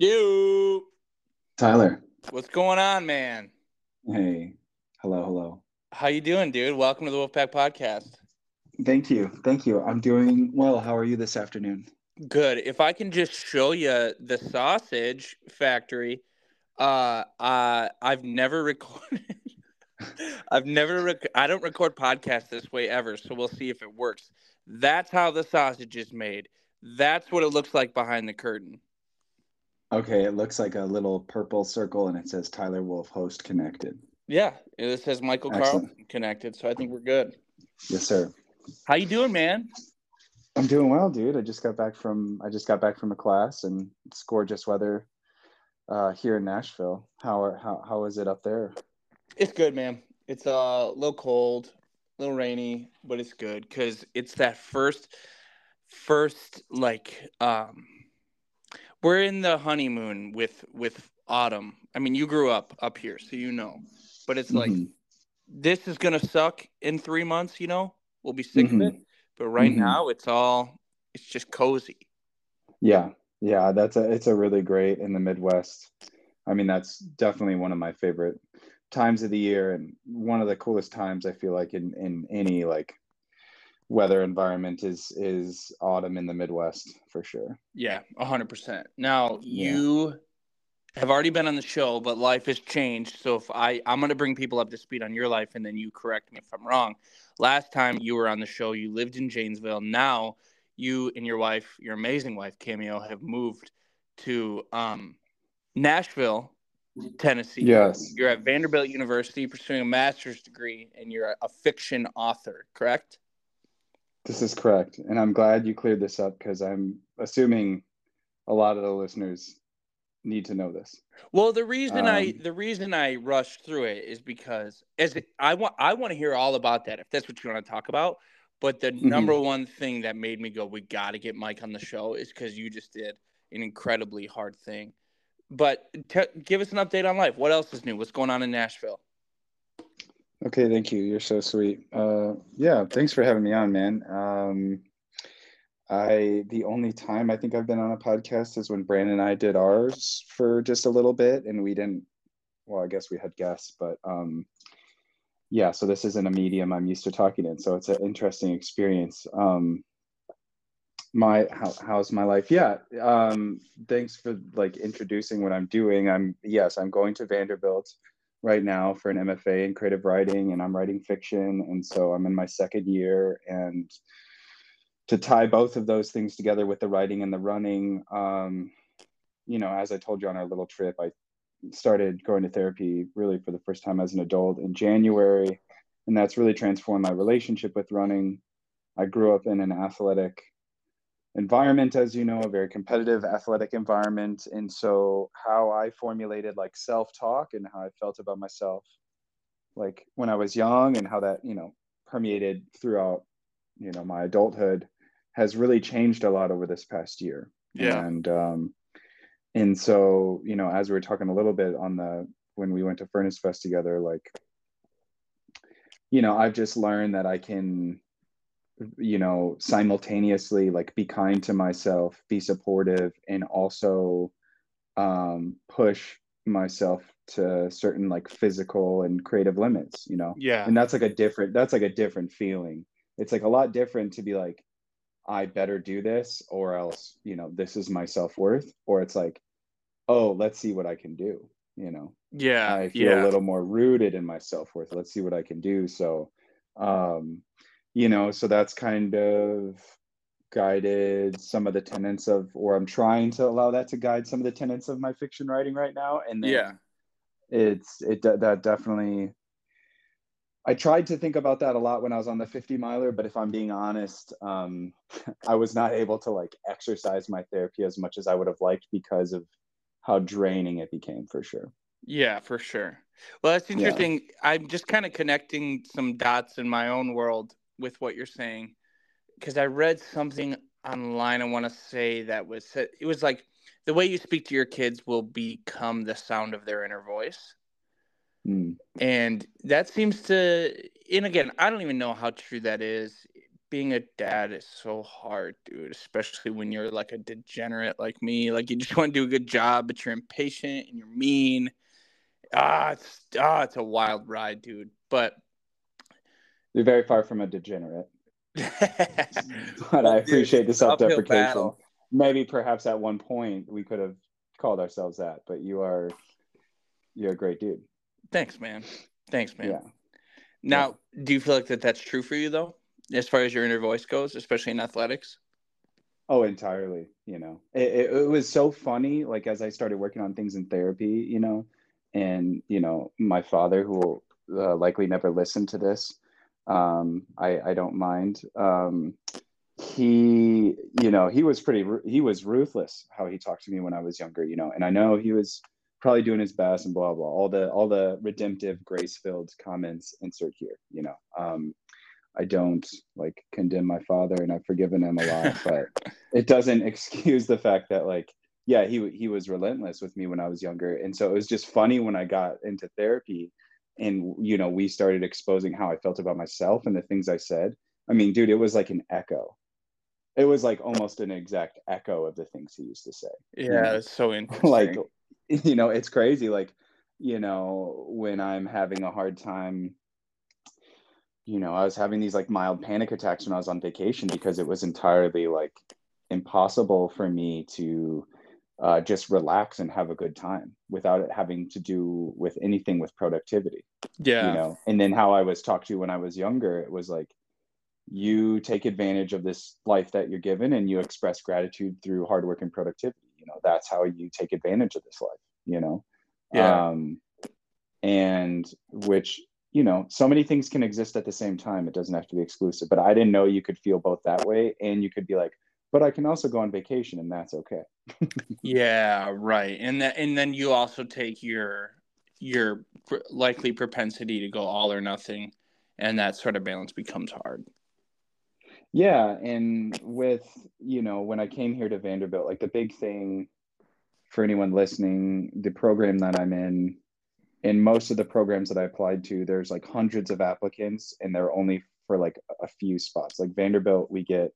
You. Tyler. What's going on, man? Hey. Hello, hello. How you doing, dude? Welcome to the Wolfpack Podcast. Thank you. Thank you. I'm doing well. How are you this afternoon? Good. If I can just show you the sausage factory, uh, uh I've never recorded. I've never. Rec- I don't record podcasts this way ever, so we'll see if it works. That's how the sausage is made. That's what it looks like behind the curtain. Okay, it looks like a little purple circle and it says Tyler Wolfe host connected. Yeah, it says Michael Excellent. Carlson connected, so I think we're good. Yes, sir. How you doing, man? I'm doing well, dude. I just got back from I just got back from a class and it's gorgeous weather uh, here in Nashville. How are how how is it up there? It's good, man. It's uh, a little cold, a little rainy, but it's good because it's that first, first like um, we're in the honeymoon with with autumn. I mean, you grew up up here, so you know, but it's like Mhm. this is gonna suck in three months. You know, we'll be sick Mhm. of it. But right Mhm. now, it's all it's just cozy. Yeah, yeah, that's a it's a really great in the Midwest. I mean, that's definitely one of my favorite times of the year and one of the coolest times I feel like in in any like weather environment is is autumn in the Midwest for sure. Yeah, a hundred percent. Now Yeah. you have already been on the show, but life has changed. So if I I'm gonna bring people up to speed on your life, and then you correct me if I'm wrong. Last time you were on the show, you lived in Janesville. Now you and your wife, your amazing wife Cameo, have moved to um, Nashville, Tennessee. Yes. You're at Vanderbilt University pursuing a master's degree, and you're a fiction author. Correct? This is correct. And I'm glad you cleared this up because I'm assuming a lot of the listeners need to know this. Well, the reason I Um, the reason I rushed through it is because as it, I want I want to hear all about that if that's what you want to talk about. But the Mm-hmm. number one thing that made me go, we got to get Mike on the show, is because you just did an incredibly hard thing. But t- give us an update on life. What else is new? What's going on in Nashville? Okay, thank you. You're so sweet. Uh, yeah, thanks for having me on, man. Um, I the only time I think I've been on a podcast is when Brandon and I did ours for just a little bit, and we didn't. Well, I guess we had guests, but um, yeah. So this isn't a medium I'm used to talking in, so it's an interesting experience. Um, my how, how's my life? Yeah. Um, thanks for like introducing what I'm doing. I'm yes, I'm going to Vanderbilt right now for an MFA in creative writing and I'm writing fiction and so I'm in my second year and to tie both of those things together with the writing and the running um, you know as I told you on our little trip I started going to therapy really for the first time as an adult in January and that's really transformed my relationship with running. I grew up in an athletic environment as you know a very competitive athletic environment. And so how i formulated like self-talk and how i felt about myself like when i was young and how that you know permeated throughout you know my adulthood has really changed a lot over this past year. Yeah. And um and so you know as we were talking a little bit on the when we went to furnace fest together like you know i've just learned that i can you know simultaneously like be kind to myself be supportive and also um push myself to certain like physical and creative limits you know Yeah. and that's like a different that's like a different feeling it's like a lot different to be like i better do this or else you know this is my self-worth or it's like oh let's see what i can do you know Yeah. I feel yeah. a little more rooted in my self worth. Let's see what I can do. So, um, you know, so that's kind of guided some of the tenets of, or I'm trying to allow that to guide some of the tenets of my fiction writing right now. And then Yeah. it's, it, that definitely, I tried to think about that a lot when I was on the 50 miler, but if I'm being honest, um, I was not able to like exercise my therapy as much as I would have liked because of how draining it became for sure. Yeah, for sure. Well, that's Yeah. interesting. I'm just kind of connecting some dots in my own world with what you're saying because I read something online. I want to say that was it was like the way you speak to your kids will become the sound of their inner voice. Mm. And that seems to, and again, I don't even know how true that is, being a dad is so hard, dude, especially when you're like a degenerate like me. Like you just want to do a good job, but you're impatient and you're mean. Ah, it's ah, it's a wild ride, dude. But you're very far from a degenerate. but I appreciate the self-deprecation. Maybe perhaps at one point we could have called ourselves that, but you are you're a great dude. Thanks, man. Thanks, man. Yeah. Now, yeah. do you feel like that that's true for you though? as far as your inner voice goes, especially in athletics? Oh, entirely. You know, it, it, it, was so funny. Like as I started working on things in therapy, you know, and you know, my father, who will uh, likely never listen to this, um, I I don't mind. Um, he, you know, he was pretty. He was ruthless how he talked to me when I was younger. You know, and I know he was probably doing his best and blah blah. All the all the redemptive, grace filled comments insert here. You know, um, I don't like condemn my father and I've forgiven him a lot, but it doesn't excuse the fact that like yeah, he he was relentless with me when I was younger. And so it was just funny when I got into therapy and you know, we started exposing how I felt about myself and the things I said. I mean, dude, it was like an echo. It was like almost an exact echo of the things he used to say. Yeah, it's so interesting. like you know, it's crazy like you know, when I'm having a hard time you know, I was having these like mild panic attacks when I was on vacation because it was entirely like impossible for me to uh, just relax and have a good time without it having to do with anything with productivity. Yeah. You know, and then how I was talked to when I was younger, it was like, you take advantage of this life that you're given and you express gratitude through hard work and productivity. You know, that's how you take advantage of this life, you know? Yeah. Um, and which you know, so many things can exist at the same time. It doesn't have to be exclusive. But I didn't know you could feel both that way, and you could be like, but I can also go on vacation, and that's okay. yeah, right. And that, and then you also take your your likely propensity to go all or nothing, and that sort of balance becomes hard. Yeah, and with you know, when I came here to Vanderbilt, like the big thing for anyone listening, the program that I'm in in most of the programs that I applied to, there's like hundreds of applicants and they're only for like a few spots. Like Vanderbilt, we get,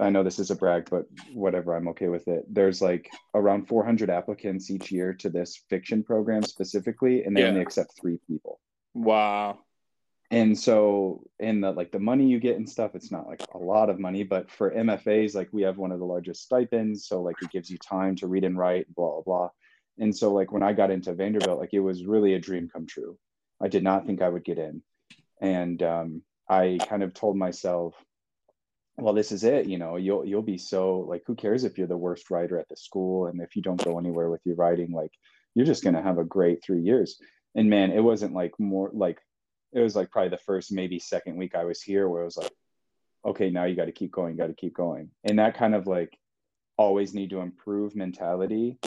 I know this is a brag, but whatever, I'm okay with it. There's like around 400 applicants each year to this fiction program specifically, and they yeah. only accept three people. Wow. And so, in the like the money you get and stuff, it's not like a lot of money, but for MFAs, like we have one of the largest stipends. So, like, it gives you time to read and write, blah, blah, blah and so like when i got into vanderbilt like it was really a dream come true i did not think i would get in and um, i kind of told myself well this is it you know you'll you'll be so like who cares if you're the worst writer at the school and if you don't go anywhere with your writing like you're just going to have a great three years and man it wasn't like more like it was like probably the first maybe second week i was here where it was like okay now you got to keep going got to keep going and that kind of like always need to improve mentality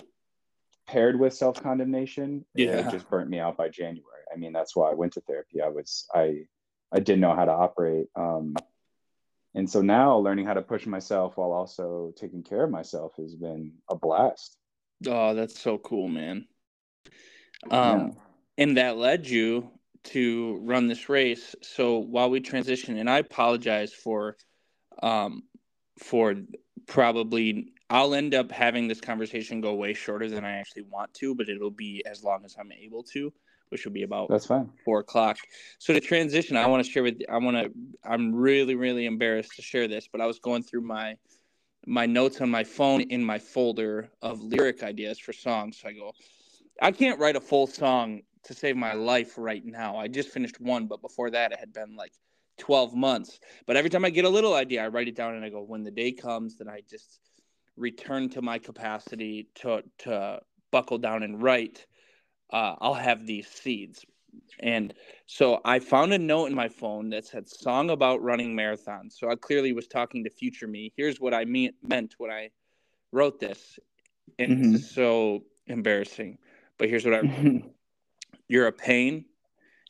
paired with self condemnation, yeah. it just burnt me out by January. I mean, that's why I went to therapy. I was I I didn't know how to operate. Um, and so now learning how to push myself while also taking care of myself has been a blast. Oh, that's so cool, man. Um, yeah. and that led you to run this race. So while we transition, and I apologize for, um, for probably I'll end up having this conversation go way shorter than I actually want to, but it'll be as long as I'm able to, which will be about that's fine four o'clock. So to transition, I want to share with I want to I'm really really embarrassed to share this, but I was going through my my notes on my phone in my folder of lyric ideas for songs. So I go, I can't write a full song to save my life right now. I just finished one, but before that it had been like 12 months. But every time I get a little idea, I write it down and I go, when the day comes, then I just return to my capacity to to buckle down and write, uh, I'll have these seeds. And so I found a note in my phone that said "song about running marathons." So I clearly was talking to future me. Here's what I mean, meant when I wrote this, and mm-hmm. it's so embarrassing. But here's what I wrote: You're a pain.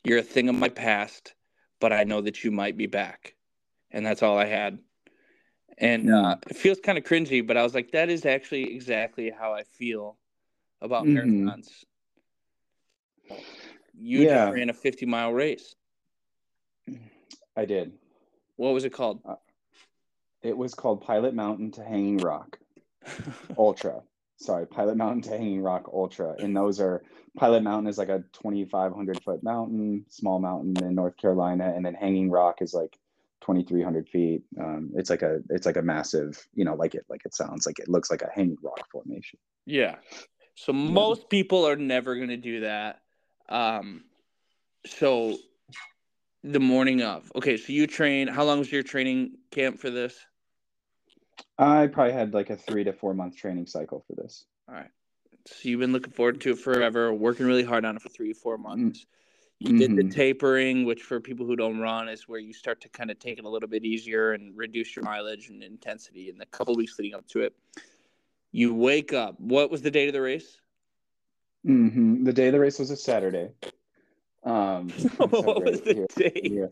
You're a thing of my past, but I know that you might be back. And that's all I had and uh, it feels kind of cringy, but I was like, that is actually exactly how I feel about mm-hmm. marathons. You yeah. just ran a 50 mile race. I did. What was it called? Uh, it was called Pilot Mountain to Hanging Rock Ultra. Sorry, Pilot Mountain to Hanging Rock Ultra. And those are Pilot Mountain is like a 2,500 foot mountain, small mountain in North Carolina, and then Hanging Rock is like 2,300 feet. Um, it's like a it's like a massive, you know, like it like it sounds like it looks like a hanging rock formation. Yeah. So most people are never going to do that. Um, so the morning of. Okay, so you train. How long was your training camp for this? I probably had like a three to four month training cycle for this. All right. So you've been looking forward to it forever, working really hard on it for three, four months. You mm-hmm. did the mm-hmm. tapering, which for people who don't run is where you start to kind of take it a little bit easier and reduce your mileage and intensity in the couple weeks leading up to it. You wake up. What was the date of the race? Mm-hmm. The day of the race was a Saturday. Um, what was the date? Yeah.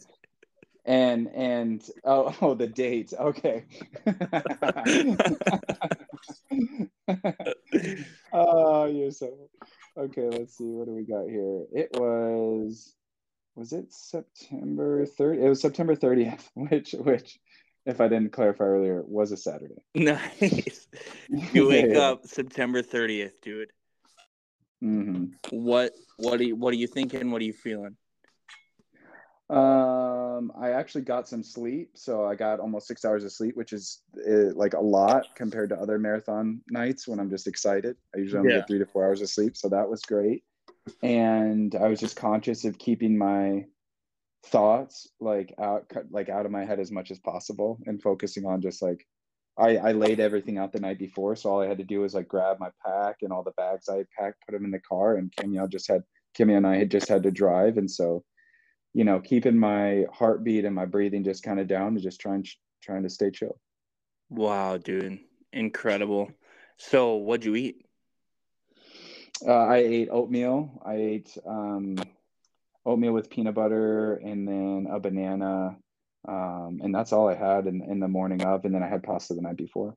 And and oh oh the date. Okay. oh, you're so okay. Let's see. What do we got here? It was was it September 30th? It was September 30th, which which if I didn't clarify earlier, was a Saturday. Nice. You wake yeah. up September 30th, dude. Mm-hmm. What what are you what are you thinking? What are you feeling? Um, I actually got some sleep, so I got almost six hours of sleep, which is uh, like a lot compared to other marathon nights when I'm just excited. I usually only yeah. get three to four hours of sleep, so that was great. And I was just conscious of keeping my thoughts like out like out of my head as much as possible and focusing on just like I, I laid everything out the night before, so all I had to do was like grab my pack and all the bags I packed, put them in the car, and Kimmy just had Kimmy and I had just had to drive, and so, you know, keeping my heartbeat and my breathing just kind of down and just trying trying to stay chill. Wow, dude, incredible! So, what'd you eat? Uh, I ate oatmeal. I ate um, oatmeal with peanut butter, and then a banana um, and that's all I had in, in the morning of, and then I had pasta the night before.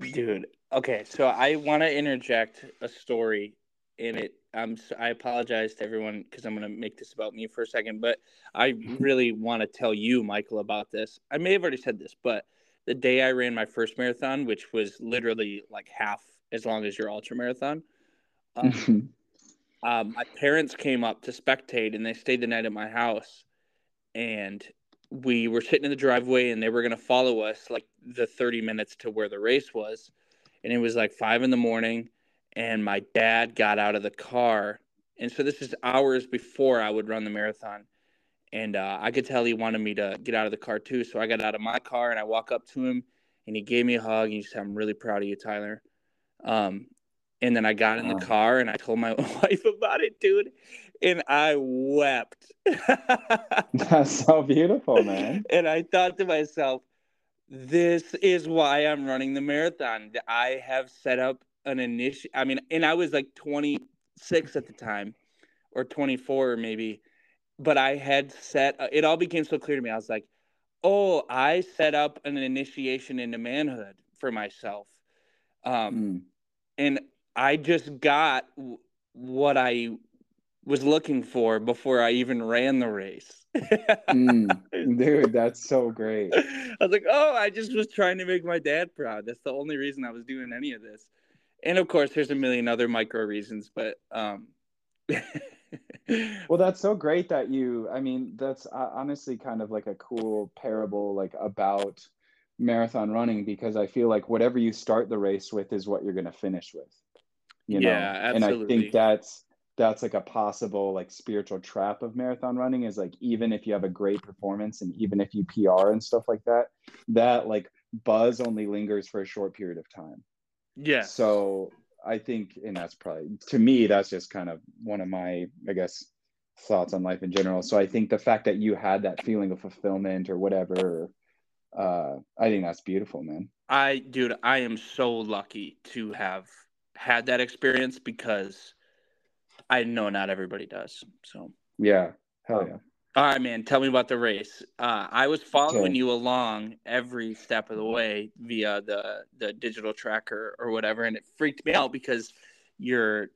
Dude, okay, so I want to interject a story in it. I'm I apologize to everyone because I'm going to make this about me for a second, but I really want to tell you, Michael, about this. I may have already said this, but the day I ran my first marathon, which was literally like half as long as your ultra marathon, um, um, my parents came up to spectate and they stayed the night at my house, and we were sitting in the driveway and they were going to follow us like the 30 minutes to where the race was. And it was like five in the morning. And my dad got out of the car. And so this is hours before I would run the marathon. And uh, I could tell he wanted me to get out of the car too. So I got out of my car and I walk up to him and he gave me a hug. And he said, I'm really proud of you, Tyler. Um, and then I got in the car and I told my wife about it, dude and I wept. That's so beautiful, man. And I thought to myself, this is why I'm running the marathon. I have set up an initial. I mean, and I was like 26 at the time, or 24 maybe, but I had set. It all became so clear to me. I was like, oh, I set up an initiation into manhood for myself, um, mm. and I just got what I was looking for before I even ran the race. mm, dude, that's so great. I was like, oh, I just was trying to make my dad proud. That's the only reason I was doing any of this. And of course, there's a million other micro reasons, but um well, that's so great that you. I mean, that's uh, honestly kind of like a cool parable, like about marathon running, because I feel like whatever you start the race with is what you're going to finish with. You know? Yeah, absolutely. And I think that's that's like a possible like spiritual trap of marathon running is like even if you have a great performance and even if you PR and stuff like that, that like buzz only lingers for a short period of time. Yeah. So I think, and that's probably to me, that's just kind of one of my, I guess, thoughts on life in general. So I think the fact that you had that feeling of fulfillment or whatever, uh, I think that's beautiful, man. I, dude, I am so lucky to have had that experience because I know not everybody does. So yeah, hell yeah. All right, man. Tell me about the race. Uh, I was following okay. you along every step of the way via the the digital tracker or whatever, and it freaked me out because your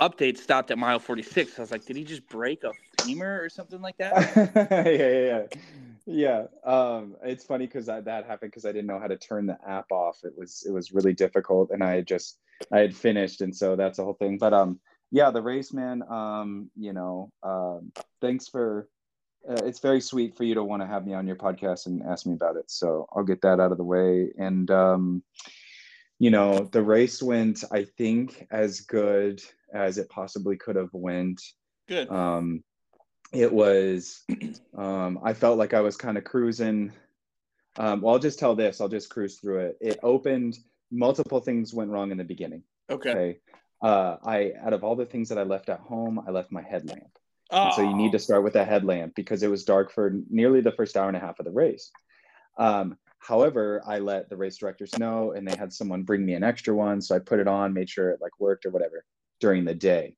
update stopped at mile 46. I was like, did he just break a femur or something like that? yeah, yeah, yeah. yeah um it's funny because that happened because i didn't know how to turn the app off it was it was really difficult and i just i had finished and so that's the whole thing but um yeah the race man um you know um thanks for uh, it's very sweet for you to want to have me on your podcast and ask me about it. So i'll get that out of the way. And um you know the race went i think as good as it possibly could have went. Good. Um it was um, i felt like i was kind of cruising. Um, well i'll just tell this i'll just cruise through it. It opened multiple things went wrong in the beginning okay, okay? Uh, i out of all the things that i left at home i left my headlamp oh. so you need to start with a headlamp because it was dark for nearly the first hour and a half of the race um, however i let the race directors know and they had someone bring me an extra one so i put it on made sure it like worked or whatever during the day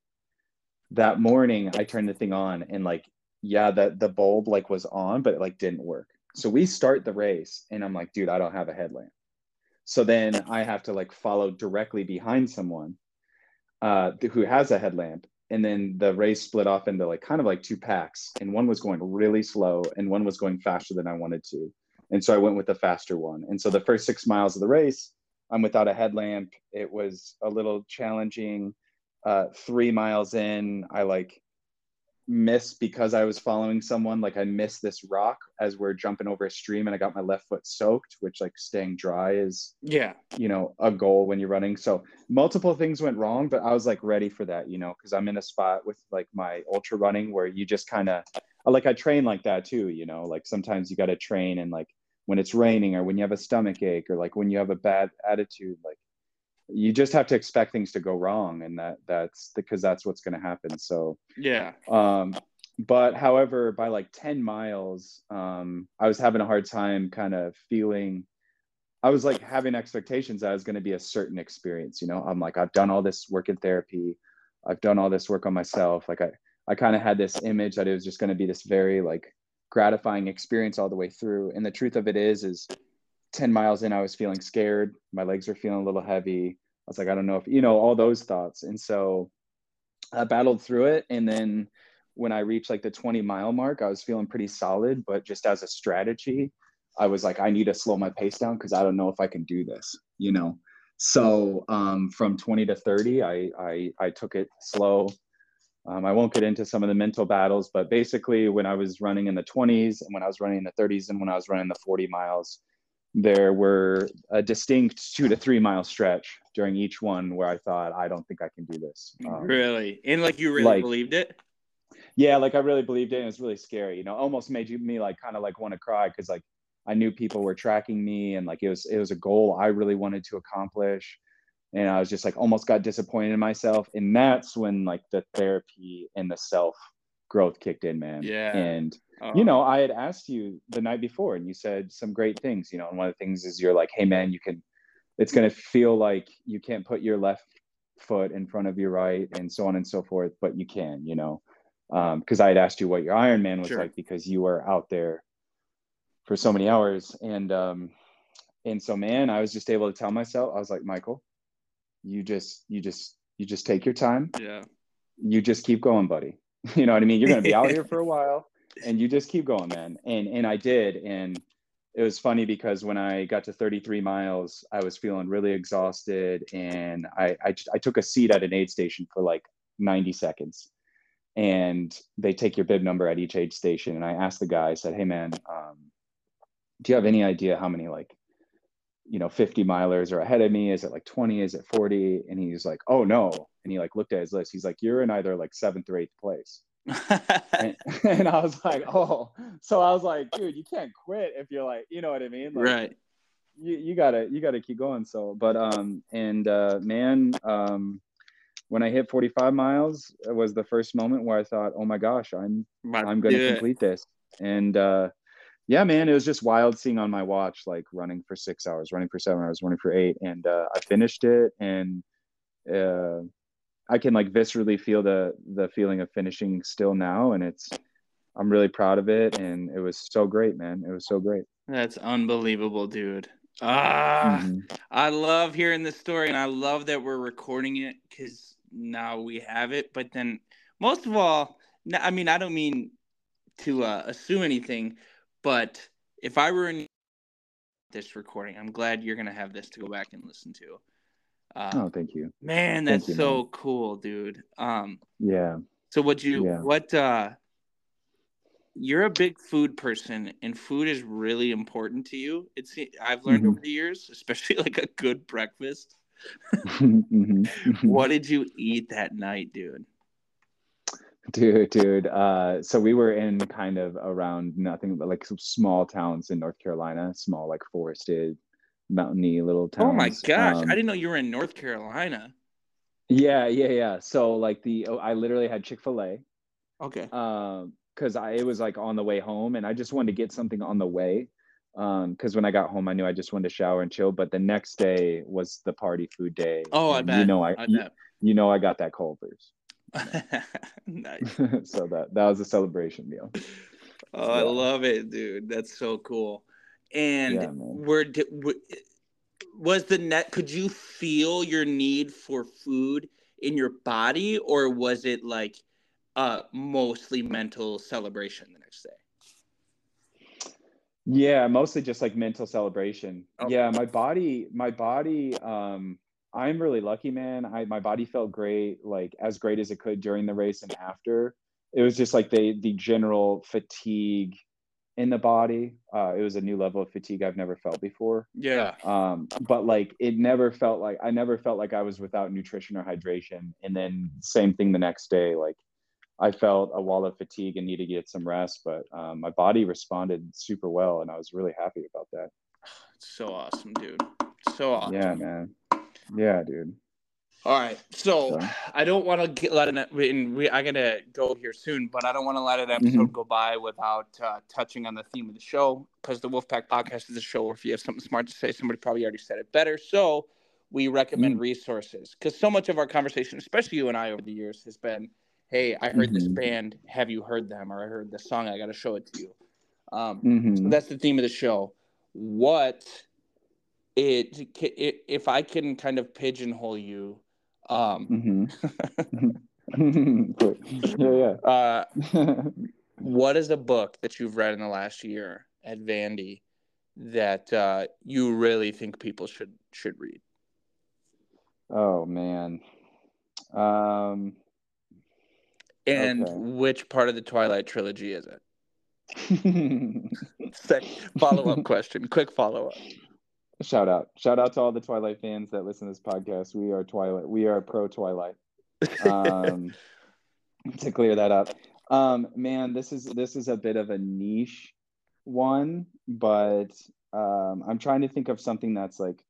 that morning I turned the thing on and like, yeah, that the bulb like was on, but it like didn't work. So we start the race and I'm like, dude, I don't have a headlamp. So then I have to like follow directly behind someone uh, who has a headlamp. And then the race split off into like kind of like two packs. And one was going really slow and one was going faster than I wanted to. And so I went with the faster one. And so the first six miles of the race, I'm without a headlamp. It was a little challenging uh, three miles in, I like missed because I was following someone. Like I missed this rock as we're jumping over a stream, and I got my left foot soaked, which like staying dry is yeah, you know, a goal when you're running. So multiple things went wrong, but I was like ready for that, you know, because I'm in a spot with like my ultra running where you just kind of like I train like that too, you know, like sometimes you got to train and like when it's raining or when you have a stomach ache or like when you have a bad attitude, like you just have to expect things to go wrong and that that's because that's what's going to happen. So yeah. um but however by like 10 miles um i was having a hard time kind of feeling i was like having expectations that it was going to be a certain experience you know? I'm like i've done all this work in therapy. I've done all this work on myself. Like i i kind of had this image that it was just going to be this very like gratifying experience all the way through. And the truth of it is is 10 miles in, I was feeling scared. My legs were feeling a little heavy. I was like, I don't know if, you know, all those thoughts. And so I battled through it. And then when I reached like the 20 mile mark, I was feeling pretty solid. But just as a strategy, I was like, I need to slow my pace down because I don't know if I can do this, you know? So um, from 20 to 30, I, I, I took it slow. Um, I won't get into some of the mental battles, but basically, when I was running in the 20s and when I was running in the 30s and when I was running the 40 miles, there were a distinct two to three mile stretch during each one where I thought, I don't think I can do this. Um, really? And like you really like, believed it? Yeah, like I really believed it. And it was really scary, you know, almost made you, me like kind of like want to cry because like I knew people were tracking me and like it was, it was a goal I really wanted to accomplish. And I was just like almost got disappointed in myself. And that's when like the therapy and the self growth kicked in, man. Yeah. And uh, you know, I had asked you the night before and you said some great things, you know, and one of the things is you're like, hey, man, you can, it's going to feel like you can't put your left foot in front of your right and so on and so forth, but you can, you know, because um, I had asked you what your Ironman was sure. like because you were out there for so many hours. And, um, and so, man, I was just able to tell myself, I was like, Michael, you just, you just, you just take your time. Yeah. You just keep going, buddy. You know what I mean? You're going to be out here for a while and you just keep going, man. And and I did, and it was funny because when I got to 33 miles, I was feeling really exhausted, and I I, I took a seat at an aid station for like 90 seconds, and they take your bib number at each aid station, and I asked the guy, I said, "Hey, man, um, do you have any idea how many like you know 50 milers are ahead of me? Is it like 20 is it 40 and he's like oh no. And he like looked at his list. He's like you're in either like seventh or eighth place and, and, I was like, oh, so I was like, dude, you can't quit if you're like, you know what I mean? Like, right. You, you gotta you gotta keep going. So, but um, and uh, man, um, when I hit 45 miles, it was the first moment where I thought, oh my gosh, I'm I'm gonna complete this. And uh, yeah, man, it was just wild seeing on my watch like running for six hours, running for seven hours, running for eight, and uh, I finished it and. Uh, I can like viscerally feel the the feeling of finishing still now, and it's I'm really proud of it, and it was so great, man. It was so great. That's unbelievable, dude. Ah, mm-hmm. I love hearing this story, and I love that we're recording it because now we have it. But then, most of all, I mean, I don't mean to uh, assume anything, but if I were in this recording, I'm glad you're gonna have this to go back and listen to. Uh, oh, thank you. Man, that's you, so man. cool, dude. Um, yeah. So what you yeah. what uh you're a big food person and food is really important to you. It's I've learned mm-hmm. over the years, especially like a good breakfast. mm-hmm. What did you eat that night, dude? Dude, dude. Uh, so we were in kind of around nothing but like small towns in North Carolina, small like forested, mountainy little towns. Oh my gosh, um, I didn't know you were in North Carolina. Yeah, yeah, yeah. So like the oh, I literally had Chick Fil A. Okay. Um, because I it was like on the way home, and I just wanted to get something on the way. Um, because when I got home, I knew I just wanted to shower and chill. But the next day was the party food day. Oh, I bet. You know, I, I you, you know I got that Culver's. nice. so that that was a celebration meal. Oh, yeah. I love it, dude. That's so cool. And yeah, were, was the net? Could you feel your need for food in your body, or was it like uh mostly mental celebration the next day? Yeah, mostly just like mental celebration. Okay. Yeah, my body, my body, um, I'm really lucky, man. I my body felt great, like as great as it could during the race and after. It was just like the the general fatigue in the body. Uh, it was a new level of fatigue I've never felt before. Yeah. Um, but like it never felt like I never felt like I was without nutrition or hydration. And then same thing the next day. Like I felt a wall of fatigue and needed to get some rest, but um, my body responded super well, and I was really happy about that. So awesome, dude. So awesome. Yeah, man. Yeah, dude. All right, so, so. I don't want to get let an we I gotta go here soon, but I don't want to let an episode mm-hmm. go by without uh, touching on the theme of the show because the Wolfpack Podcast is a show where if you have something smart to say, somebody probably already said it better. So we recommend mm-hmm. resources because so much of our conversation, especially you and I over the years, has been, "Hey, I heard mm-hmm. this band. Have you heard them? Or I heard this song. I got to show it to you." Um, mm-hmm. so that's the theme of the show. What it, it if I can kind of pigeonhole you, um, mm-hmm. yeah, yeah. Uh, what is a book that you've read in the last year at Vandy that uh, you really think people should should read? Oh man. Um, and okay. which part of the Twilight trilogy is it? follow up question. Quick follow up shout out. Shout out to all the twilight fans that listen to this podcast. We are twilight we are pro twilight. Um to clear that up. Um man this is this is a bit of a niche one but um i'm trying to think of something that's like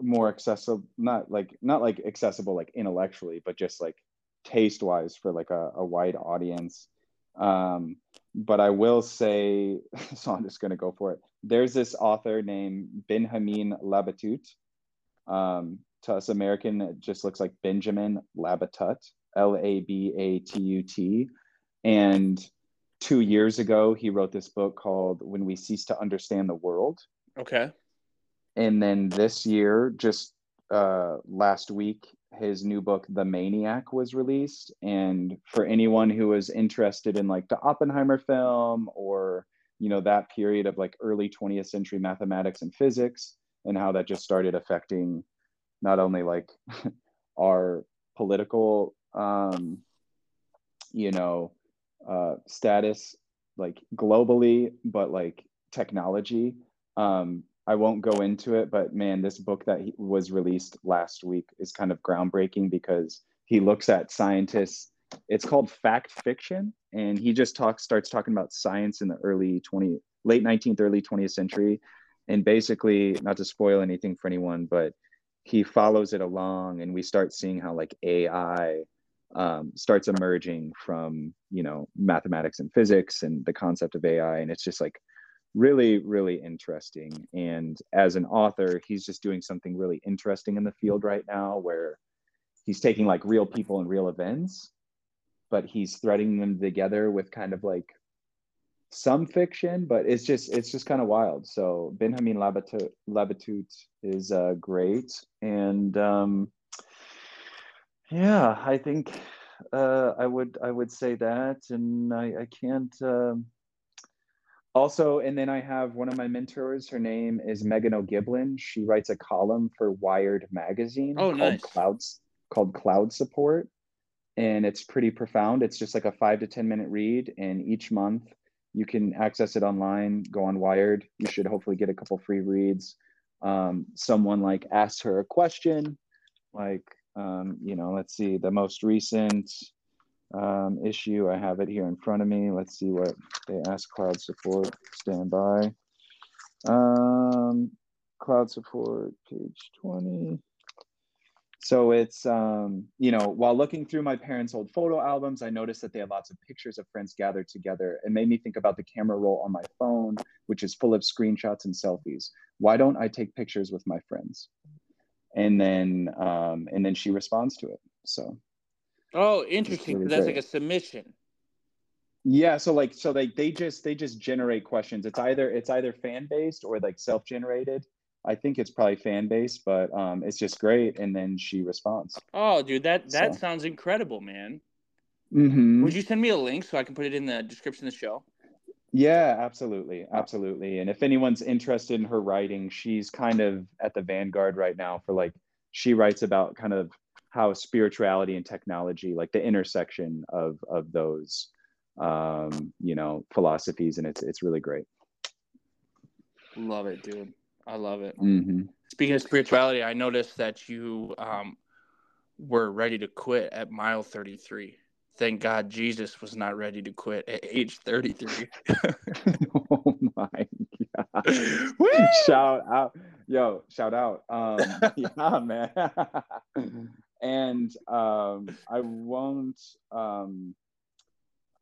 more accessible not like not like accessible like intellectually but just like taste wise for like a, a wide audience. Um but i will say so i'm just going to go for it there's this author named Benjamin Labatut. Um, to us American, it just looks like Benjamin Labatut, L A B A T U T. And two years ago, he wrote this book called When We Cease to Understand the World. Okay. And then this year, just uh, last week, his new book, The Maniac, was released. And for anyone who is interested in like the Oppenheimer film or you know that period of like early 20th century mathematics and physics and how that just started affecting not only like our political um you know uh status like globally but like technology. Um i won't go into it but man this book that he, was released last week is kind of groundbreaking because he looks at scientists. It's called fact fiction and he just talks starts talking about science in the early 20 late 19th early 20th century. And basically not to spoil anything for anyone but he follows it along and we start seeing how like ai um, starts emerging from you know mathematics and physics and the concept of ai and it's just like really really interesting. And as an author he's just doing something really interesting in the field right now where he's taking like real people and real events but he's threading them together with kind of like some fiction, but it's just it's just kind of wild. So Benjamin Labatut, Labatut is uh, great, and um, yeah, I think uh, I would I would say that, and I, I can't. Um, Also, and then I have one of my mentors. Her name is Meghan O'Gieblyn. She writes a column for Wired magazine Oh, called nice. Clouds called Cloud Support, and it's pretty profound. It's just like a five to ten minute read, and each month you can access it online. Go on Wired. You should hopefully get a couple free reads. Um, someone like asks her a question, like um, you know, let's see, the most recent um, issue. I have it here in front of me. Let's see what they ask cloud support. Stand by. Um, cloud support, page 20. So it's, um, you know, while looking through my parents' old photo albums, I noticed that they had lots of pictures of friends gathered together. It made me think about the camera roll on my phone, which is full of screenshots and selfies. Why don't I take pictures with my friends? And then, um, and then she responds to it. So Oh, interesting. really That's great. like a submission. Yeah, so like so they they just they just generate questions. It's either it's either fan based or like self generated. I think it's probably fan base, but um, it's just great. And then she responds. Oh, dude, that that So. sounds incredible, man. Mm-hmm. Would you send me a link so I can put it in the description of the show? Yeah, absolutely, absolutely. And if anyone's interested in her writing, she's kind of at the vanguard right now for like she writes about kind of how spirituality and technology, like the intersection of of those, um, you know, philosophies, and it's it's really great. Love it, dude. I love it. Mm-hmm. Speaking of spirituality, I noticed that you um, were ready to quit at mile 33. Thank God Jesus was not ready to quit at age 33. oh my god. Woo! shout out yo shout out um yeah man and um i won't um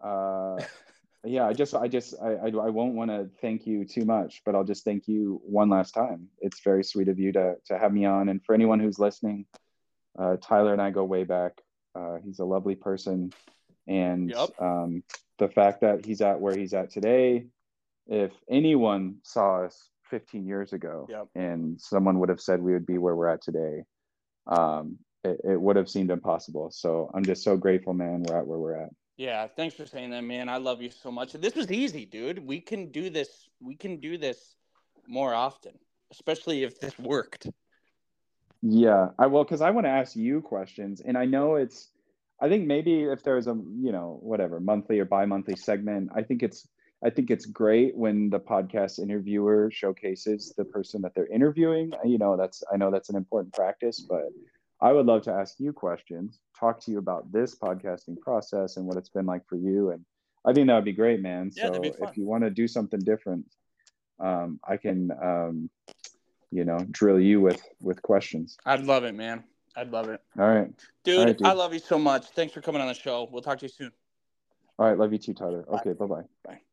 uh yeah i just i just i i, I won't want to thank you too much but i'll just thank you one last time. It's very sweet of you to to have me on. And for anyone who's listening uh tyler and i go way back. Uh he's a lovely person. And Yep. um the fact that he's at where he's at today if anyone saw us 15 years ago Yep. and someone would have said we would be where we're at today um it, it would have seemed impossible. So i'm just so grateful man we're at where we're at Yeah, thanks for saying that, man. I love you so much. This was easy, dude. We can do this. We can do this more often, especially if this worked. yeah i will because i want to ask you questions and i know it's i think maybe if there's a you know whatever monthly or bi-monthly segment i think it's i think it's great when the podcast interviewer showcases the person that they're interviewing you know that's i know that's an important practice but i would love to ask you questions talk to you about this podcasting process and what it's been like for you and i think that would be great man Yeah, so that'd be fun. if you want to do something different um, i can um, you know drill you with with questions I'd love it, man. I'd love it. all right Dude, All right, dude. I love you so much. Thanks for coming on the show. We'll talk to you soon. all right love you too tyler okay bye-bye Bye.